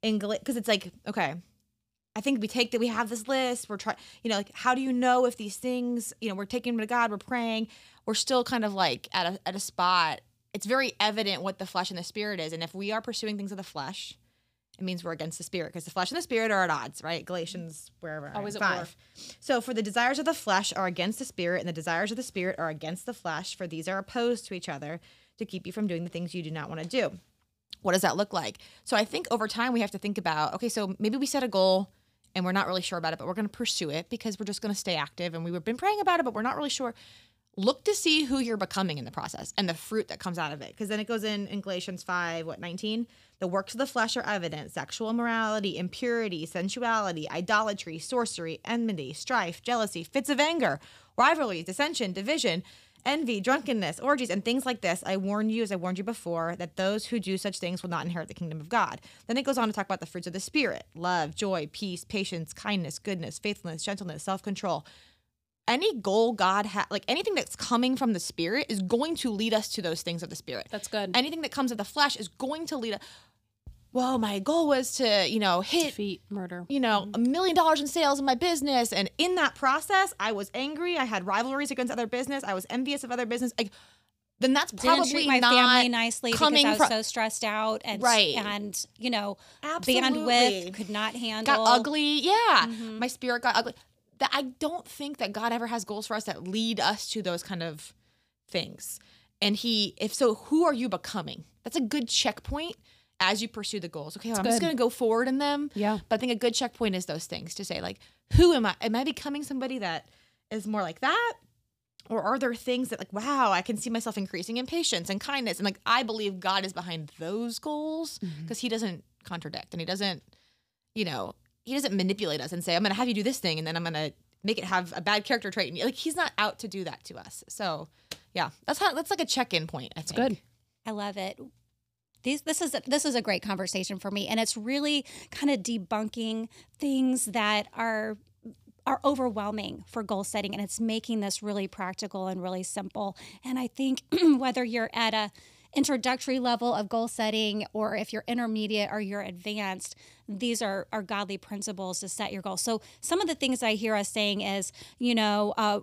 in because it's like okay, I think we take that we have this list. We're trying, you know, like how do you know if these things, you know, we're taking them to God, we're praying, we're still kind of like at a at a spot. It's very evident what the flesh and the spirit is, and if we are pursuing things of the flesh, it means we're against the spirit because the flesh and the spirit are at odds, right? Galatians, wherever. Always at five. war. So, for the desires of the flesh are against the spirit, and the desires of the spirit are against the flesh, for these are opposed to each other to keep you from doing the things you do not want to do. What does that look like? So, I think over time we have to think about okay, so maybe we set a goal and we're not really sure about it, but we're going to pursue it because we're just going to stay active and we've been praying about it, but we're not really sure. Look to see who you're becoming in the process and the fruit that comes out of it. Because then it goes in, in Galatians 5, what, 19? The works of the flesh are evident sexual immorality, impurity, sensuality, idolatry, sorcery, enmity, strife, jealousy, fits of anger, rivalries, dissension, division, envy, drunkenness, orgies, and things like this. I warn you, as I warned you before, that those who do such things will not inherit the kingdom of God. Then it goes on to talk about the fruits of the Spirit love, joy, peace, patience, kindness, goodness, faithfulness, gentleness, self control any goal God has, like anything that's coming from the spirit is going to lead us to those things of the spirit. That's good. Anything that comes of the flesh is going to lead us. Well, my goal was to, you know, hit, Defeat, murder. you know, a million dollars in sales in my business. And in that process, I was angry. I had rivalries against other business. I was envious of other business. Like, then that's Didn't probably treat my not family nicely because coming I was from so stressed out and Right. and you know Absolutely. bandwidth could not handle. got ugly. Yeah. Mhm. My spirit got ugly. That I don't think that God ever has goals for us that lead us to those kind of things. And he, if so, who are you becoming? That's a good checkpoint as you pursue the goals. Okay, I'm just gonna go forward in them. Yeah. But I think a good checkpoint is those things to say, like, who am I? Am I becoming somebody that is more like that? Or are there things that like, wow, I can see myself increasing in patience and kindness? And like I believe God is behind those goals mm-hmm. because he doesn't contradict and he doesn't, you know, he doesn't manipulate us and say, I'm gonna have you do this thing and then I'm gonna make it have a bad character trait. And like he's not out to do that to us. So yeah, that's how that's like a check-in point. I think. good. I love it. These, this is a, this is a great conversation for me, and it's really kind of debunking things that are are overwhelming for goal setting, and it's making this really practical and really simple. And I think whether you're at a introductory level of goal setting or if you're intermediate or you're advanced these are, are godly principles to set your goals so some of the things i hear us saying is you know uh,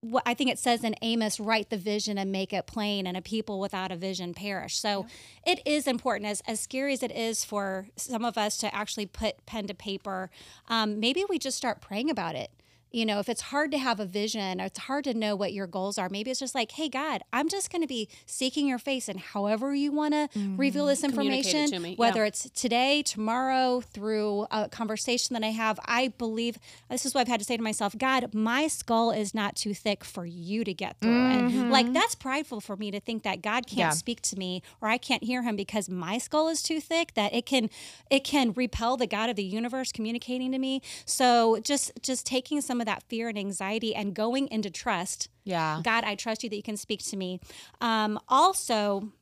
what I think it says in Amos, write the vision and make it plain, and a people without a vision perish. So yeah. it is important, as, as scary as it is for some of us to actually put pen to paper, um, maybe we just start praying about it you know, if it's hard to have a vision or it's hard to know what your goals are, maybe it's just like, hey, God, I'm just going to be seeking your face and however you want to mm-hmm. reveal this information, whether yeah. it's today, tomorrow, through a conversation that I have. I believe this is what I've had to say to myself God, my skull is not too thick for you to get through. Mm-hmm. And like, that's prideful for me to think that God can't yeah. speak to me or I can't hear him because my skull is too thick, that it can, it can repel the God of the universe communicating to me. So just, just taking some some of that fear and anxiety and going into trust. Yeah. God, I trust you that you can speak to me. Um, also,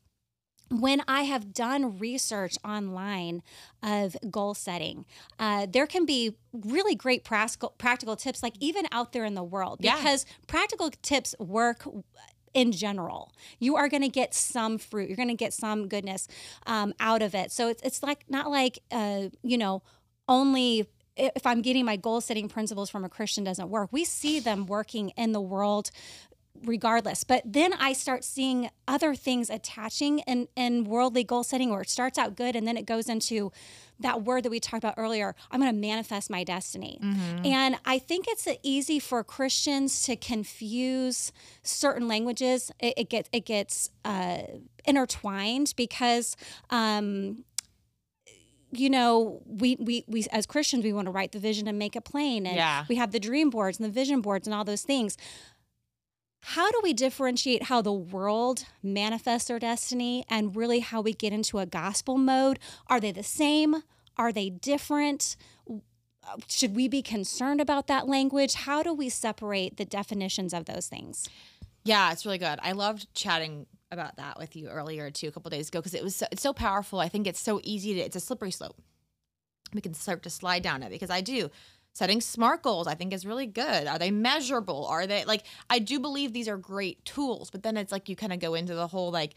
when I have done research online of goal setting, uh, there can be really great practical practical tips, like even out there in the world, because yeah. practical tips work in general. You are going to get some fruit. You're going to get some goodness um, out of it. So it's, it's like not like uh, you know only if I'm getting my goal setting principles from a Christian doesn't work. We see them working in the world regardless. But then I start seeing other things attaching in, in worldly goal setting where it starts out good and then it goes into that word that we talked about earlier I'm going to manifest my destiny. Mm-hmm. And I think it's easy for Christians to confuse certain languages. It, it gets, it gets uh, intertwined because. Um, you know, we, we, we as Christians, we want to write the vision and make it plain. And yeah. we have the dream boards and the vision boards and all those things. How do we differentiate how the world manifests their destiny and really how we get into a gospel mode? Are they the same? Are they different? Should we be concerned about that language? How do we separate the definitions of those things? Yeah, it's really good. I loved chatting about that with you earlier too, a couple days ago, because it was so, it's so powerful. I think it's so easy to it's a slippery slope. We can start to slide down it because I do setting smart goals. I think is really good. Are they measurable? Are they like I do believe these are great tools, but then it's like you kind of go into the whole like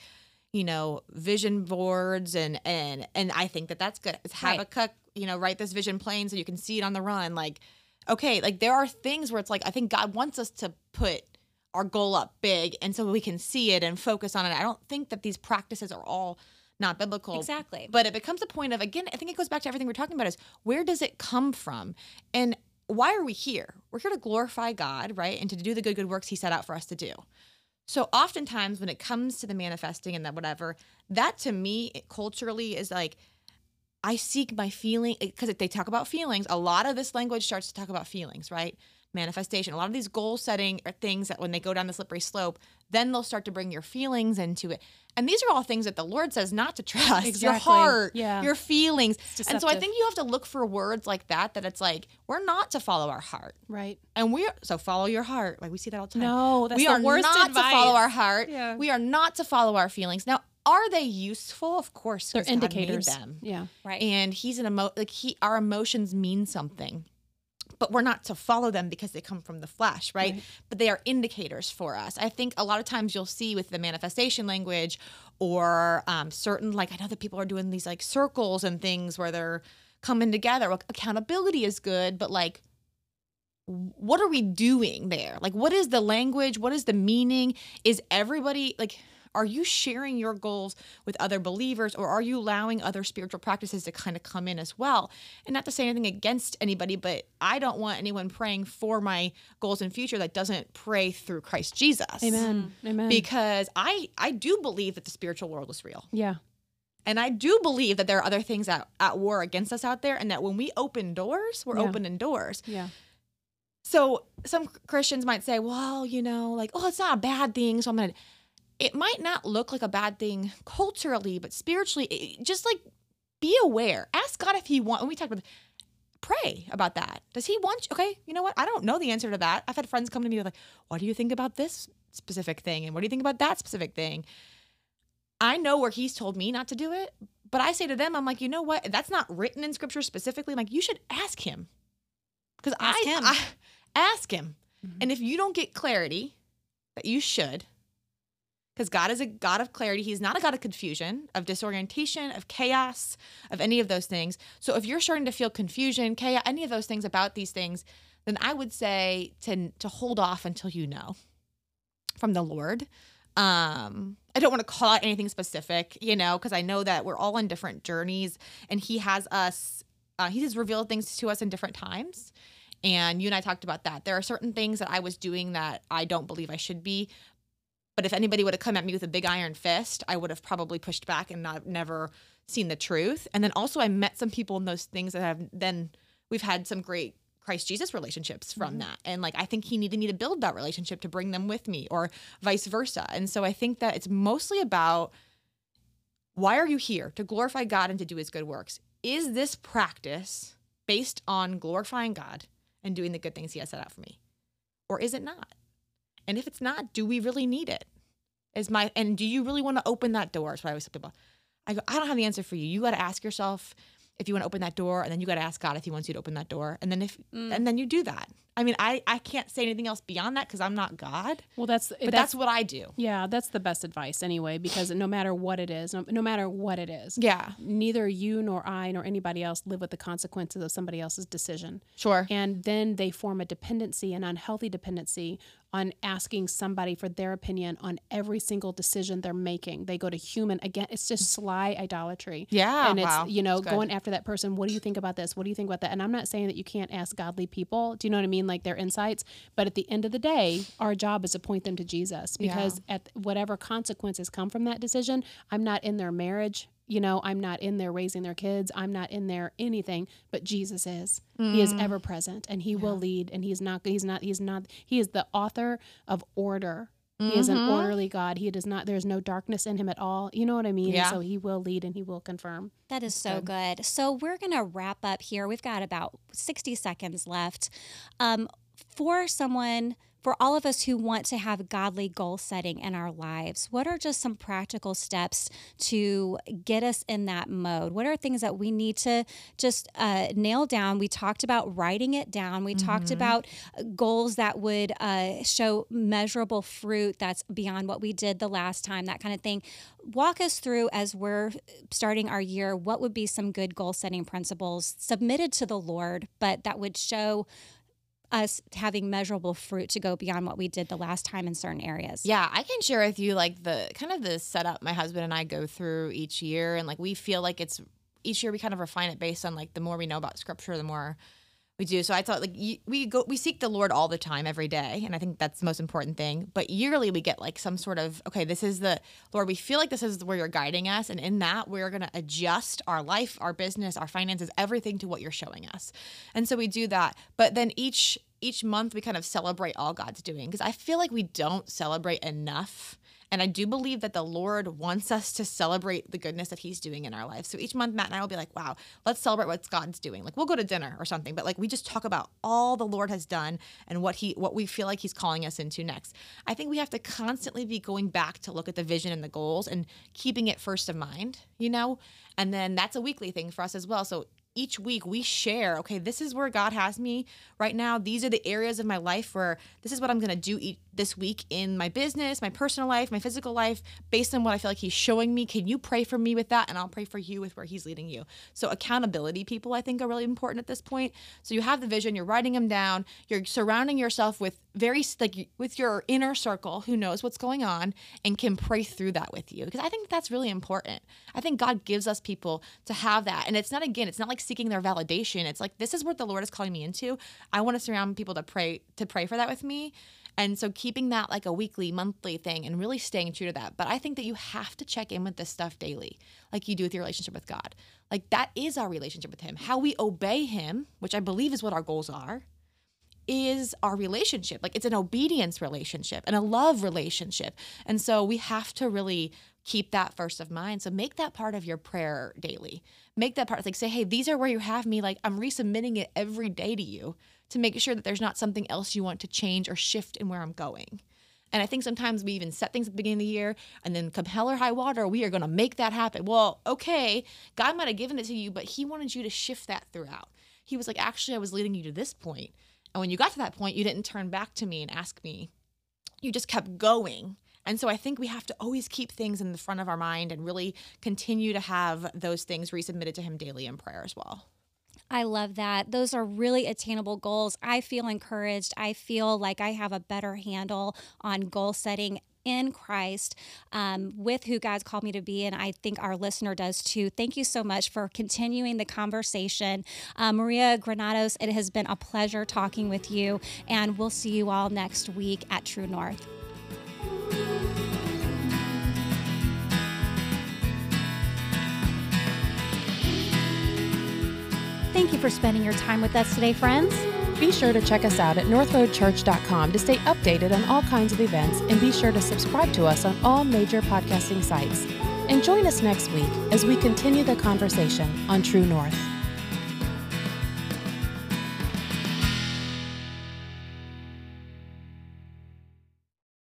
you know vision boards and and and I think that that's good. It's Habakkuk, right. you know, write this vision plain so you can see it on the run. Like okay, like there are things where it's like I think God wants us to put our goal up big and so we can see it and focus on it. I don't think that these practices are all not biblical. Exactly. But it becomes a point of again, I think it goes back to everything we're talking about is where does it come from? And why are we here? We're here to glorify God, right? And to do the good good works he set out for us to do. So oftentimes when it comes to the manifesting and that whatever, that to me culturally is like I seek my feeling because they talk about feelings. A lot of this language starts to talk about feelings, right? Manifestation. A lot of these goal setting are things that when they go down the slippery slope, then they'll start to bring your feelings into it. And these are all things that the Lord says not to trust. Exactly. Your heart, yeah. your feelings. And so I think you have to look for words like that that it's like we're not to follow our heart. Right. And we're so follow your heart. Like we see that all the time. No, that's we the are worst not advice. to follow our heart. Yeah. We are not to follow our feelings. Now, are they useful? Of course, they're indicators. them. Yeah, right. And he's an emo like he our emotions mean something but we're not to follow them because they come from the flesh, right? right? But they are indicators for us. I think a lot of times you'll see with the manifestation language or um, certain, like, I know that people are doing these like circles and things where they're coming together. Well, accountability is good, but like, what are we doing there? Like, what is the language? What is the meaning? Is everybody like, are you sharing your goals with other believers or are you allowing other spiritual practices to kind of come in as well? And not to say anything against anybody, but I don't want anyone praying for my goals in future that doesn't pray through Christ Jesus. Amen. Mm. Amen. Because I I do believe that the spiritual world is real. Yeah. And I do believe that there are other things at, at war against us out there, and that when we open doors, we're Yeah. opening doors. Yeah. So some Christians might say, well, you know, like, oh, it's not a bad thing. So I'm going to, it might not look like a bad thing culturally, but spiritually, it, just like be aware. Ask God if He want. When we talk about, pray about that. Does he want you? Okay, you know what? I don't know the answer to that. I've had friends come to me like, what do you think about this specific thing? And what do you think about that specific thing? I know where he's told me not to do it, but I say to them, I'm like, you know what? That's not written in scripture specifically. I'm like, you should ask him. Because I. I ask him. Mm-hmm. And if you don't get clarity that you should, because God is a God of clarity. He's not a God of confusion, of disorientation, of chaos, of any of those things. So if you're starting to feel confusion, chaos, any of those things about these things, then I would say to to hold off until you know from the Lord. Um, I don't want to call out anything specific, you know, because I know that we're all on different journeys, and He has us. Uh, he has revealed things to us in different times. And you and I talked about that. There are certain things that I was doing that I don't believe I should be, but if anybody would have come at me with a big iron fist, I would have probably pushed back and not never seen the truth. And then also I met some people in those things that have then we've had some great Christ Jesus relationships from mm-hmm. that. And like I think he needed me to build that relationship to bring them with me or vice versa. And so I think that it's mostly about why are you here? To glorify God and to do his good works. Is this practice based on glorifying God and doing the good things he has set out for me? Or is it not? And if it's not, do we really need it? Is my and do you really want to open that door? That's what I always tell people. I go, I don't have the answer for you. You got to ask yourself if you want to open that door, and then you got to ask God if He wants you to open that door, and then if mm. and then you do that. I mean, I I can't say anything else beyond that because I'm not God, Well, that's but that's, what I do. yeah, that's the best advice anyway. Because no matter what it is, no, no matter what it is, Yeah, neither you nor I nor anybody else live with the consequences of somebody else's decision. sure. And then they form a dependency, an unhealthy dependency on asking somebody for their opinion on every single decision they're making. They go to human again. It's just sly idolatry. Yeah, and it's wow. you know going after that person. What do you think about this? What do you think about that? And I'm not saying that you can't ask godly people. Do you know what I mean? Like their insights. But at the end of the day, our job is to point them to Jesus because at whatever consequences come from that decision, I'm not in their marriage. You know, I'm not in there raising their kids. I'm not in there anything, but Jesus is. He is ever present and he will lead and he's not he's not he's not he is the author of order. He is an orderly God. He does not there's no darkness in him at all. You know what I mean? Yeah. so he will lead and he will confirm. That is so good. So we're going to wrap up here. We've got about 60 seconds left. Um, for someone, for all of us who want to have godly goal setting in our lives, what are just some practical steps to get us in that mode? What are things that we need to just uh, nail down? We talked about writing it down. We talked about uh, goals that would uh, show measurable fruit that's beyond what we did the last time, that kind of thing. Walk us through as we're starting our year, what would be some good goal setting principles submitted to the Lord, but that would show us having measurable fruit to go beyond what we did the last time in certain areas. Yeah, I can share with you like the kind of the setup my husband and I go through each year, and like we feel like it's each year we kind of refine it based on like the more we know about scripture, the more we do. So I thought like we go we seek the Lord all the time, every day, and I think that's the most important thing. But yearly we get like some sort of okay, this is the Lord. We feel like this is where you're guiding us, and in that we're gonna adjust our life, our business, our finances, everything to what you're showing us. And so we do that. But then each each month we kind of celebrate all God's doing because I feel like we don't celebrate enough. And I do believe that the Lord wants us to celebrate the goodness that He's doing in our life. So each month, Matt and I will be like, wow, let's celebrate what God's doing. Like we'll go to dinner or something, but like we just talk about all the Lord has done and what He what we feel like He's calling us into next. I think we have to constantly be going back to look at the vision and the goals and keeping it first of mind, you know? And then that's a weekly thing for us as well. So each week we share okay this is where god has me right now these are the areas of my life where this is what i'm going to do each, this week in my business my personal life my physical life based on what i feel like he's showing me can you pray for me with that? And i'll pray for you with where he's leading you. So accountability people i think are really important at this point. So you have the vision you're writing them down you're surrounding yourself with very like with your inner circle who knows what's going on and can pray through that with you. Because i think that's really important. I think god gives us people to have that. And it's not again it's not like seeking their validation. It's like this is what the lord is calling me into. I want to surround people to pray to pray for that with me and so keeping that like a weekly monthly thing and really staying true to that but i think that you have to check in with this stuff daily like you do with your relationship with god like that is our relationship with him how we obey him which i believe is what our goals are is our relationship. Like it's an obedience relationship and a love relationship. And so we have to really keep that first of mind. So make that part of your prayer daily. Make that part like say, hey, these are where you have me. Like I'm resubmitting it every day to you to make sure that there's not something else you want to change or shift in where I'm going. And I think sometimes we even set things at the beginning of the year and then come hell or high water, we are going to make that happen. Well, okay, God might have given it to you, but He wanted you to shift that throughout. He was like, actually, I was leading you to this point. And when you got to that point, you didn't turn back to me and ask me. You just kept going. And so I think we have to always keep things in the front of our mind and really continue to have those things resubmitted to Him daily in prayer as well. I love that. Those are really attainable goals. I feel encouraged. I feel like I have a better handle on goal setting in Christ um, with who God's called me to be. And I think our listener does too. Thank you so much for continuing the conversation. Uh, Maria Granados, it has been a pleasure talking with you. And we'll see you all next week at True North. Thank you for spending your time with us today, friends. Be sure to check us out at northroadchurch.com to stay updated on all kinds of events and be sure to subscribe to us on all major podcasting sites. And join us next week as we continue the conversation on True North.